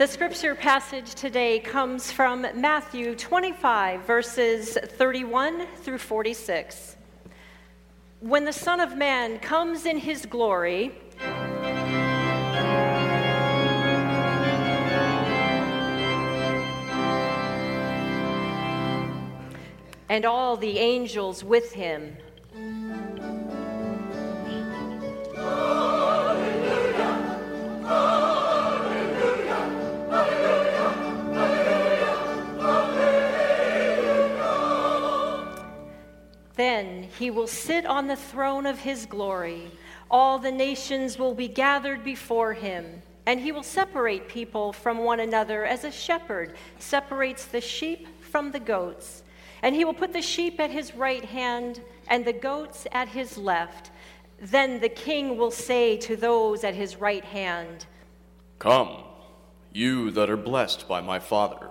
The scripture passage today comes from Matthew 25, verses 31 through 46. When the Son of Man comes in his glory, and all the angels with him. Then he will sit on the throne of his glory. All the nations will be gathered before him, and he will separate people from one another as a shepherd separates the sheep from the goats. And he will put the sheep at his right hand and the goats at his left. Then the king will say to those at his right hand, Come, you that are blessed by my Father.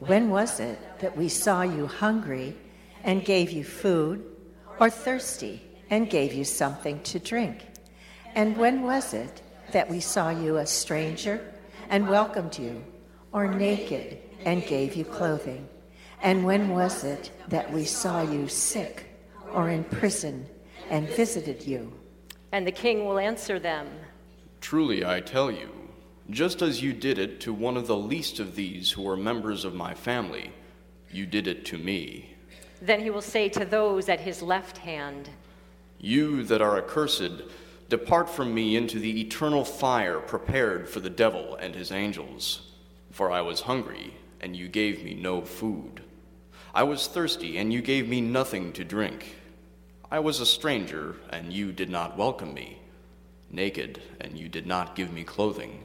when was it that we saw you hungry and gave you food, or thirsty and gave you something to drink? And when was it that we saw you a stranger and welcomed you, or naked and gave you clothing? And when was it that we saw you sick or in prison and visited you? And the king will answer them Truly I tell you, just as you did it to one of the least of these who are members of my family, you did it to me. Then he will say to those at his left hand, You that are accursed, depart from me into the eternal fire prepared for the devil and his angels. For I was hungry, and you gave me no food. I was thirsty, and you gave me nothing to drink. I was a stranger, and you did not welcome me. Naked, and you did not give me clothing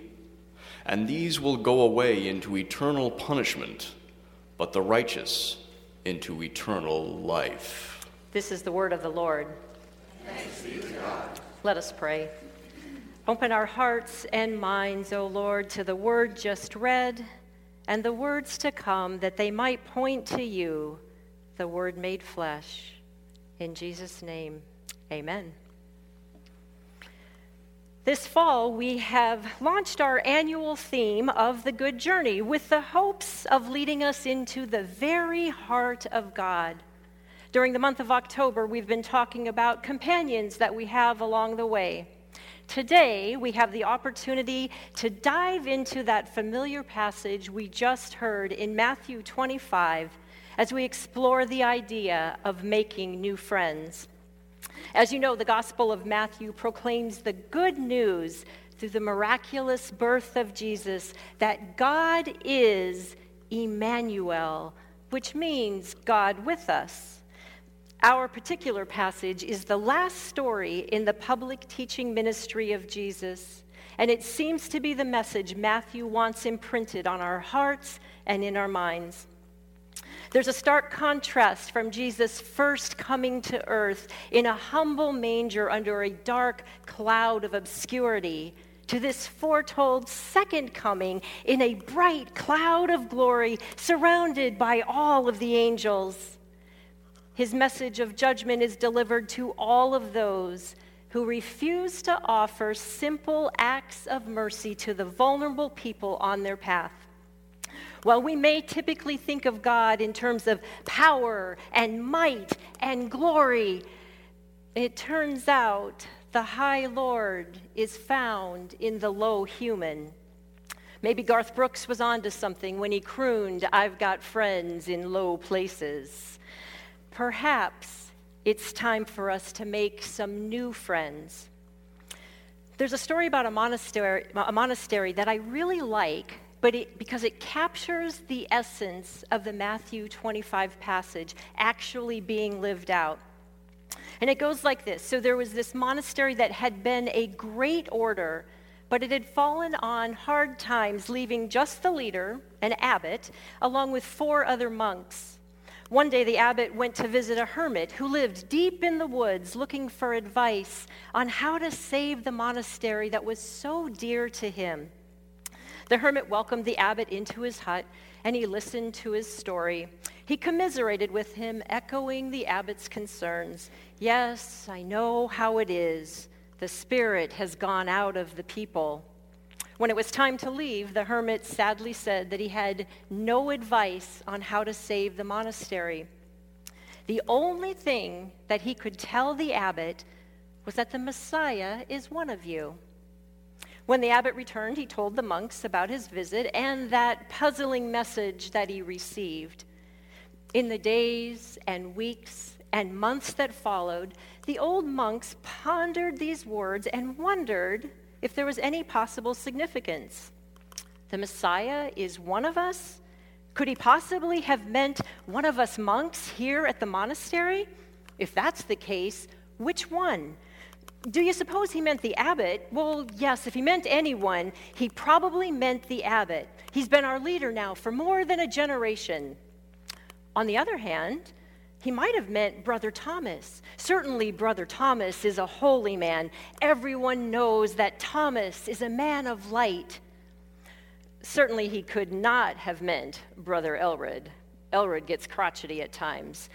and these will go away into eternal punishment, but the righteous into eternal life. This is the word of the Lord. Let us pray. Open our hearts and minds, O Lord, to the word just read and the words to come, that they might point to you, the word made flesh. In Jesus' name, amen. This fall, we have launched our annual theme of the Good Journey with the hopes of leading us into the very heart of God. During the month of October, we've been talking about companions that we have along the way. Today, we have the opportunity to dive into that familiar passage we just heard in Matthew 25 as we explore the idea of making new friends. As you know, the Gospel of Matthew proclaims the good news through the miraculous birth of Jesus that God is Emmanuel, which means God with us. Our particular passage is the last story in the public teaching ministry of Jesus, and it seems to be the message Matthew wants imprinted on our hearts and in our minds. There's a stark contrast from Jesus' first coming to earth in a humble manger under a dark cloud of obscurity to this foretold second coming in a bright cloud of glory surrounded by all of the angels. His message of judgment is delivered to all of those who refuse to offer simple acts of mercy to the vulnerable people on their path. While we may typically think of God in terms of power and might and glory, it turns out the high Lord is found in the low human. Maybe Garth Brooks was onto something when he crooned, I've got friends in low places. Perhaps it's time for us to make some new friends. There's a story about a monastery, a monastery that I really like but it, because it captures the essence of the Matthew 25 passage actually being lived out. And it goes like this So there was this monastery that had been a great order, but it had fallen on hard times, leaving just the leader, an abbot, along with four other monks. One day, the abbot went to visit a hermit who lived deep in the woods looking for advice on how to save the monastery that was so dear to him. The hermit welcomed the abbot into his hut and he listened to his story. He commiserated with him, echoing the abbot's concerns. Yes, I know how it is. The spirit has gone out of the people. When it was time to leave, the hermit sadly said that he had no advice on how to save the monastery. The only thing that he could tell the abbot was that the Messiah is one of you. When the abbot returned, he told the monks about his visit and that puzzling message that he received. In the days and weeks and months that followed, the old monks pondered these words and wondered if there was any possible significance. The Messiah is one of us? Could he possibly have meant one of us monks here at the monastery? If that's the case, which one? Do you suppose he meant the abbot? Well, yes, if he meant anyone, he probably meant the abbot. He's been our leader now for more than a generation. On the other hand, he might have meant Brother Thomas. Certainly, Brother Thomas is a holy man. Everyone knows that Thomas is a man of light. Certainly, he could not have meant Brother Elred. Elred gets crotchety at times.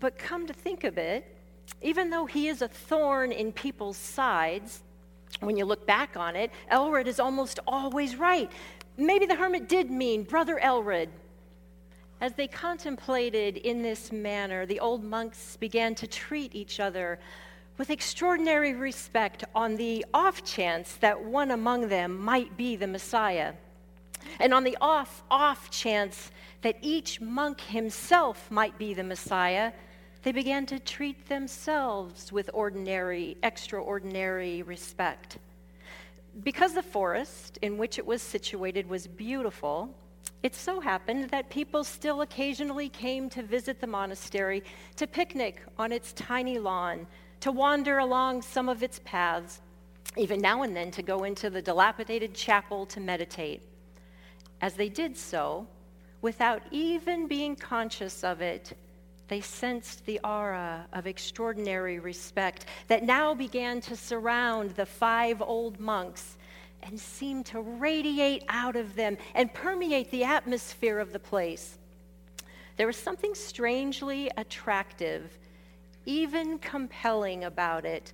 But come to think of it, even though he is a thorn in people's sides, when you look back on it, Elred is almost always right. Maybe the hermit did mean Brother Elred. As they contemplated in this manner, the old monks began to treat each other with extraordinary respect on the off chance that one among them might be the Messiah. And on the off, off chance that each monk himself might be the Messiah, they began to treat themselves with ordinary, extraordinary respect. Because the forest in which it was situated was beautiful, it so happened that people still occasionally came to visit the monastery, to picnic on its tiny lawn, to wander along some of its paths, even now and then to go into the dilapidated chapel to meditate. As they did so, without even being conscious of it, they sensed the aura of extraordinary respect that now began to surround the five old monks and seemed to radiate out of them and permeate the atmosphere of the place. There was something strangely attractive, even compelling about it.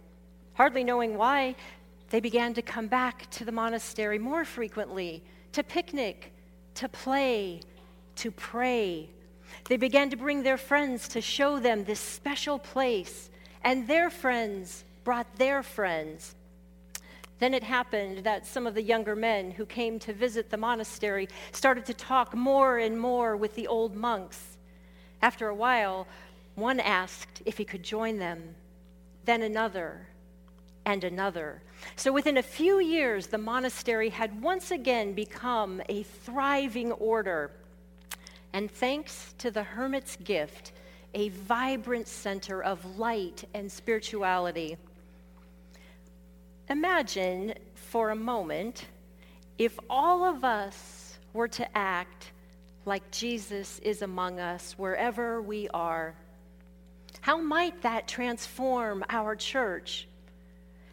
Hardly knowing why, they began to come back to the monastery more frequently to picnic, to play, to pray they began to bring their friends to show them this special place, and their friends brought their friends. Then it happened that some of the younger men who came to visit the monastery started to talk more and more with the old monks. After a while, one asked if he could join them, then another, and another. So within a few years, the monastery had once again become a thriving order and thanks to the hermit's gift, a vibrant center of light and spirituality. Imagine for a moment if all of us were to act like Jesus is among us wherever we are. How might that transform our church?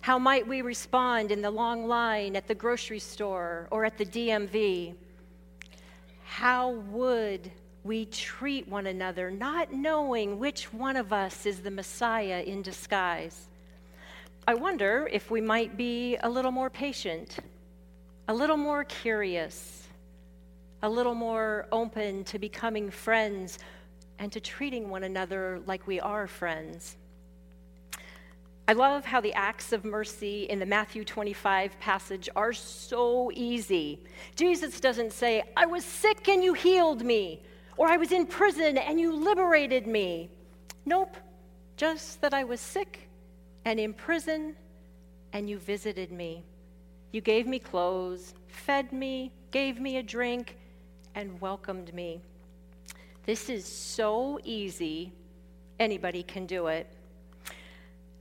How might we respond in the long line at the grocery store or at the DMV? How would we treat one another, not knowing which one of us is the Messiah in disguise? I wonder if we might be a little more patient, a little more curious, a little more open to becoming friends and to treating one another like we are friends. I love how the acts of mercy in the Matthew 25 passage are so easy. Jesus doesn't say, I was sick and you healed me, or I was in prison and you liberated me. Nope, just that I was sick and in prison and you visited me. You gave me clothes, fed me, gave me a drink, and welcomed me. This is so easy, anybody can do it.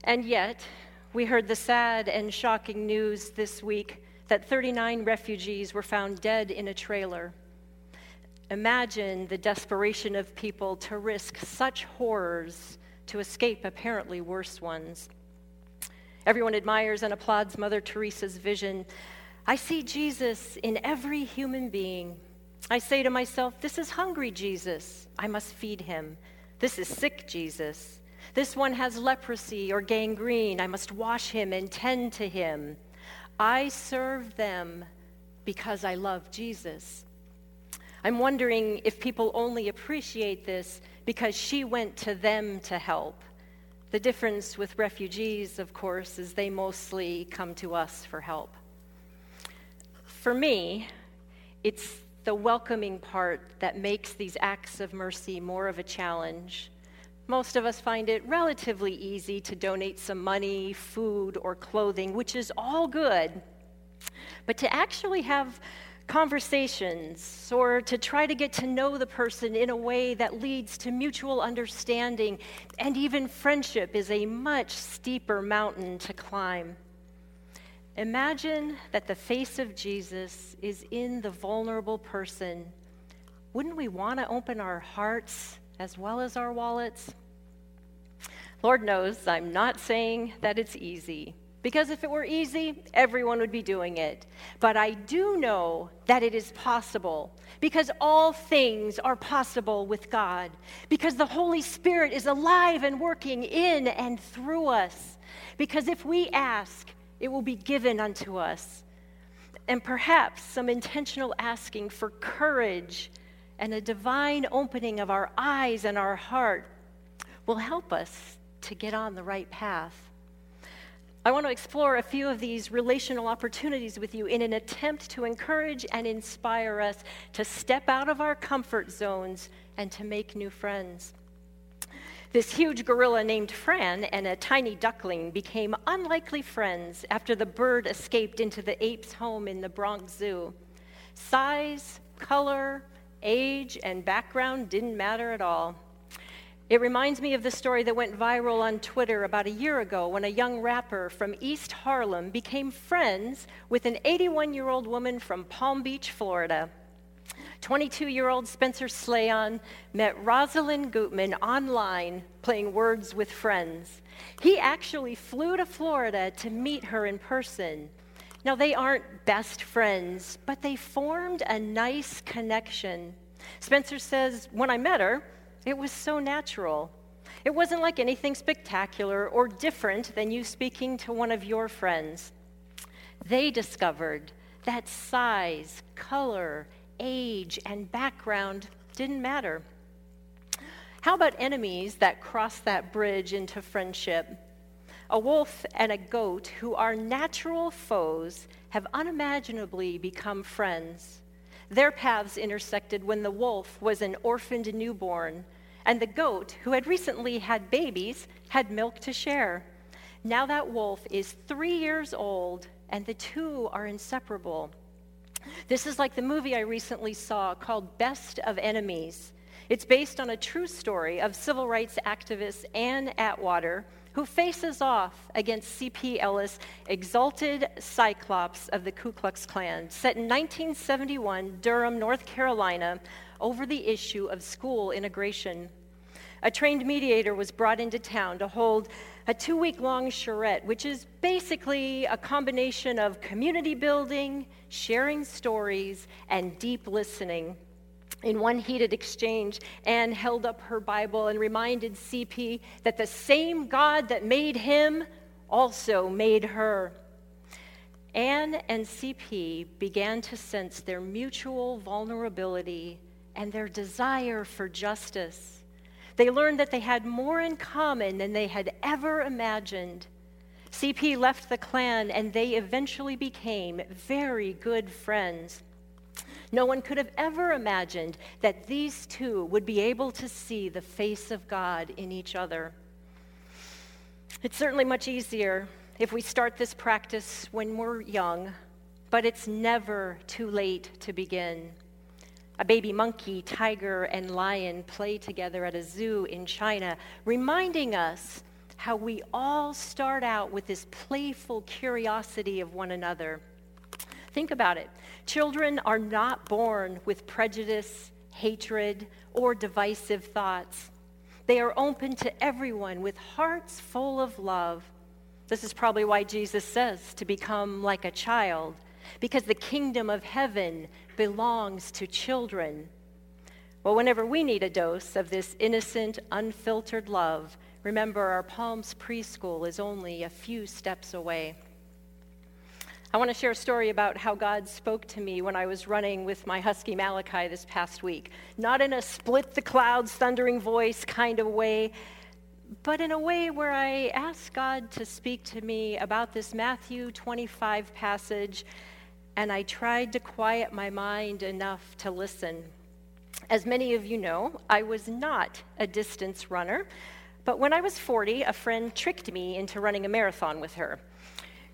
And yet, we heard the sad and shocking news this week that 39 refugees were found dead in a trailer. Imagine the desperation of people to risk such horrors to escape apparently worse ones. Everyone admires and applauds Mother Teresa's vision. I see Jesus in every human being. I say to myself, This is hungry Jesus. I must feed him. This is sick Jesus. This one has leprosy or gangrene. I must wash him and tend to him. I serve them because I love Jesus. I'm wondering if people only appreciate this because she went to them to help. The difference with refugees, of course, is they mostly come to us for help. For me, it's the welcoming part that makes these acts of mercy more of a challenge most of us find it relatively easy to donate some money, food, or clothing, which is all good. But to actually have conversations or to try to get to know the person in a way that leads to mutual understanding and even friendship is a much steeper mountain to climb. Imagine that the face of Jesus is in the vulnerable person. Wouldn't we want to open our hearts as well as our wallets. Lord knows I'm not saying that it's easy, because if it were easy, everyone would be doing it. But I do know that it is possible, because all things are possible with God, because the Holy Spirit is alive and working in and through us. Because if we ask, it will be given unto us. And perhaps some intentional asking for courage and a divine opening of our eyes and our heart will help us to get on the right path. I want to explore a few of these relational opportunities with you in an attempt to encourage and inspire us to step out of our comfort zones and to make new friends. This huge gorilla named Fran and a tiny duckling became unlikely friends after the bird escaped into the ape's home in the Bronx Zoo. Size, color, age, and background didn't matter at all. It reminds me of the story that went viral on Twitter about a year ago when a young rapper from East Harlem became friends with an 81 year old woman from Palm Beach, Florida. 22 year old Spencer Sleyon met Rosalind Guttman online playing Words with Friends. He actually flew to Florida to meet her in person. Now, they aren't best friends, but they formed a nice connection. Spencer says, When I met her, it was so natural. It wasn't like anything spectacular or different than you speaking to one of your friends. They discovered that size, color, age, and background didn't matter. How about enemies that cross that bridge into friendship? A wolf and a goat, who are natural foes, have unimaginably become friends. Their paths intersected when the wolf was an orphaned newborn, and the goat, who had recently had babies, had milk to share. Now that wolf is three years old, and the two are inseparable. This is like the movie I recently saw called Best of Enemies. It's based on a true story of civil rights activist Ann Atwater who faces off against C.P. Ellis, exalted cyclops of the Ku Klux Klan, set in 1971, Durham, North Carolina, over the issue of school integration. A trained mediator was brought into town to hold a two week long charrette, which is basically a combination of community building, sharing stories, and deep listening. In one heated exchange, Ann held up her Bible and reminded CP that the same God that made him also made her. Ann and CP began to sense their mutual vulnerability and their desire for justice. They learned that they had more in common than they had ever imagined. CP left the Klan and they eventually became very good friends. No one could have ever imagined that these two would be able to see the face of God in each other. It's certainly much easier if we start this practice when we're young, but it's never too late to begin. A baby monkey, tiger, and lion play together at a zoo in China, reminding us how we all start out with this playful curiosity of one another. Think about it. Children are not born with prejudice, hatred, or divisive thoughts. They are open to everyone with hearts full of love. This is probably why Jesus says to become like a child, because the kingdom of heaven belongs to children. Well, whenever we need a dose of this innocent, unfiltered love, remember our Palms preschool is only a few steps away. I want to share a story about how God spoke to me when I was running with my husky Malachi this past week. Not in a split the clouds, thundering voice kind of way, but in a way where I asked God to speak to me about this Matthew 25 passage, and I tried to quiet my mind enough to listen. As many of you know, I was not a distance runner, but when I was 40, a friend tricked me into running a marathon with her.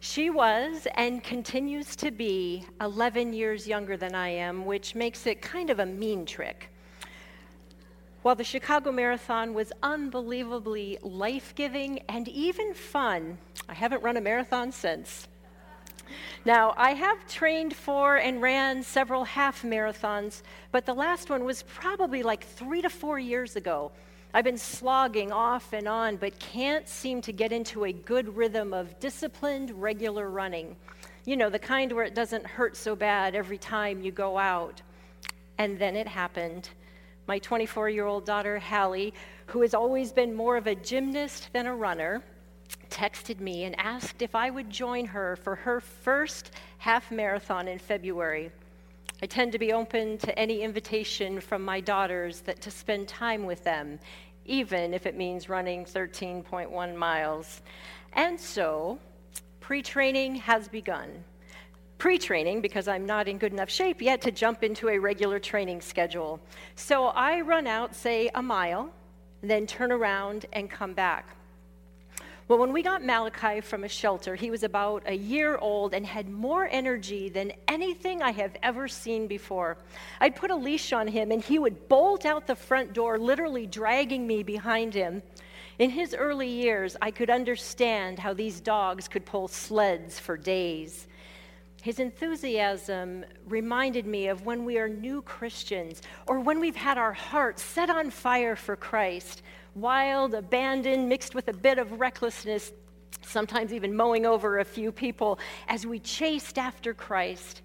She was and continues to be 11 years younger than I am, which makes it kind of a mean trick. While the Chicago Marathon was unbelievably life giving and even fun, I haven't run a marathon since. Now, I have trained for and ran several half marathons, but the last one was probably like three to four years ago. I've been slogging off and on, but can't seem to get into a good rhythm of disciplined, regular running. You know, the kind where it doesn't hurt so bad every time you go out. And then it happened. My 24 year old daughter, Hallie, who has always been more of a gymnast than a runner, texted me and asked if I would join her for her first half marathon in February. I tend to be open to any invitation from my daughters that to spend time with them, even if it means running 13.1 miles. And so, pre training has begun. Pre training, because I'm not in good enough shape yet to jump into a regular training schedule. So I run out, say, a mile, then turn around and come back. Well, when we got Malachi from a shelter, he was about a year old and had more energy than anything I have ever seen before. I'd put a leash on him and he would bolt out the front door, literally dragging me behind him. In his early years, I could understand how these dogs could pull sleds for days. His enthusiasm reminded me of when we are new Christians or when we've had our hearts set on fire for Christ wild, abandoned, mixed with a bit of recklessness, sometimes even mowing over a few people as we chased after Christ.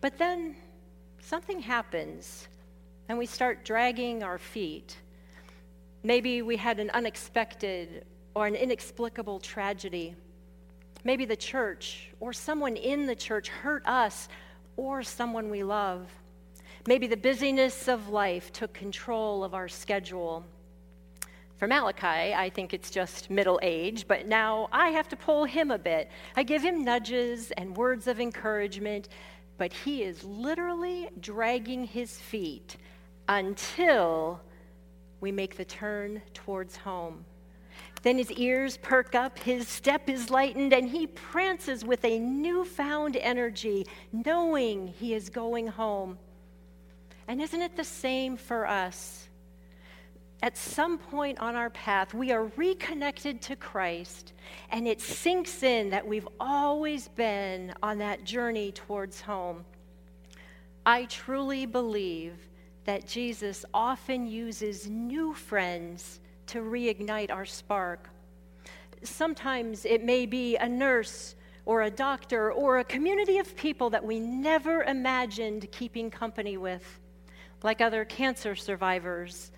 But then something happens and we start dragging our feet. Maybe we had an unexpected or an inexplicable tragedy. Maybe the church or someone in the church hurt us or someone we love. Maybe the busyness of life took control of our schedule. For Malachi, I think it's just middle age, but now I have to pull him a bit. I give him nudges and words of encouragement, but he is literally dragging his feet until we make the turn towards home. Then his ears perk up, his step is lightened, and he prances with a newfound energy, knowing he is going home. And isn't it the same for us? At some point on our path, we are reconnected to Christ, and it sinks in that we've always been on that journey towards home. I truly believe that Jesus often uses new friends to reignite our spark. Sometimes it may be a nurse or a doctor or a community of people that we never imagined keeping company with, like other cancer survivors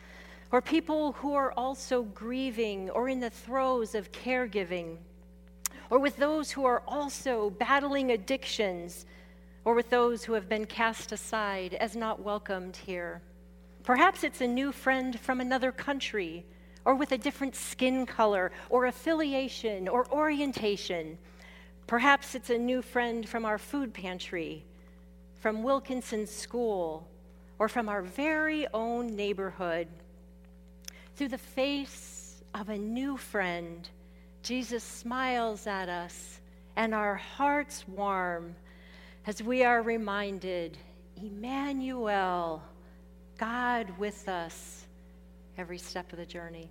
or people who are also grieving or in the throes of caregiving, or with those who are also battling addictions, or with those who have been cast aside as not welcomed here. Perhaps it's a new friend from another country or with a different skin color, or affiliation, or orientation. Perhaps it's a new friend from our food pantry, from Wilkinson School, or from our very own neighborhood. Through the face of a new friend, Jesus smiles at us, and our hearts warm as we are reminded Emmanuel, God with us every step of the journey.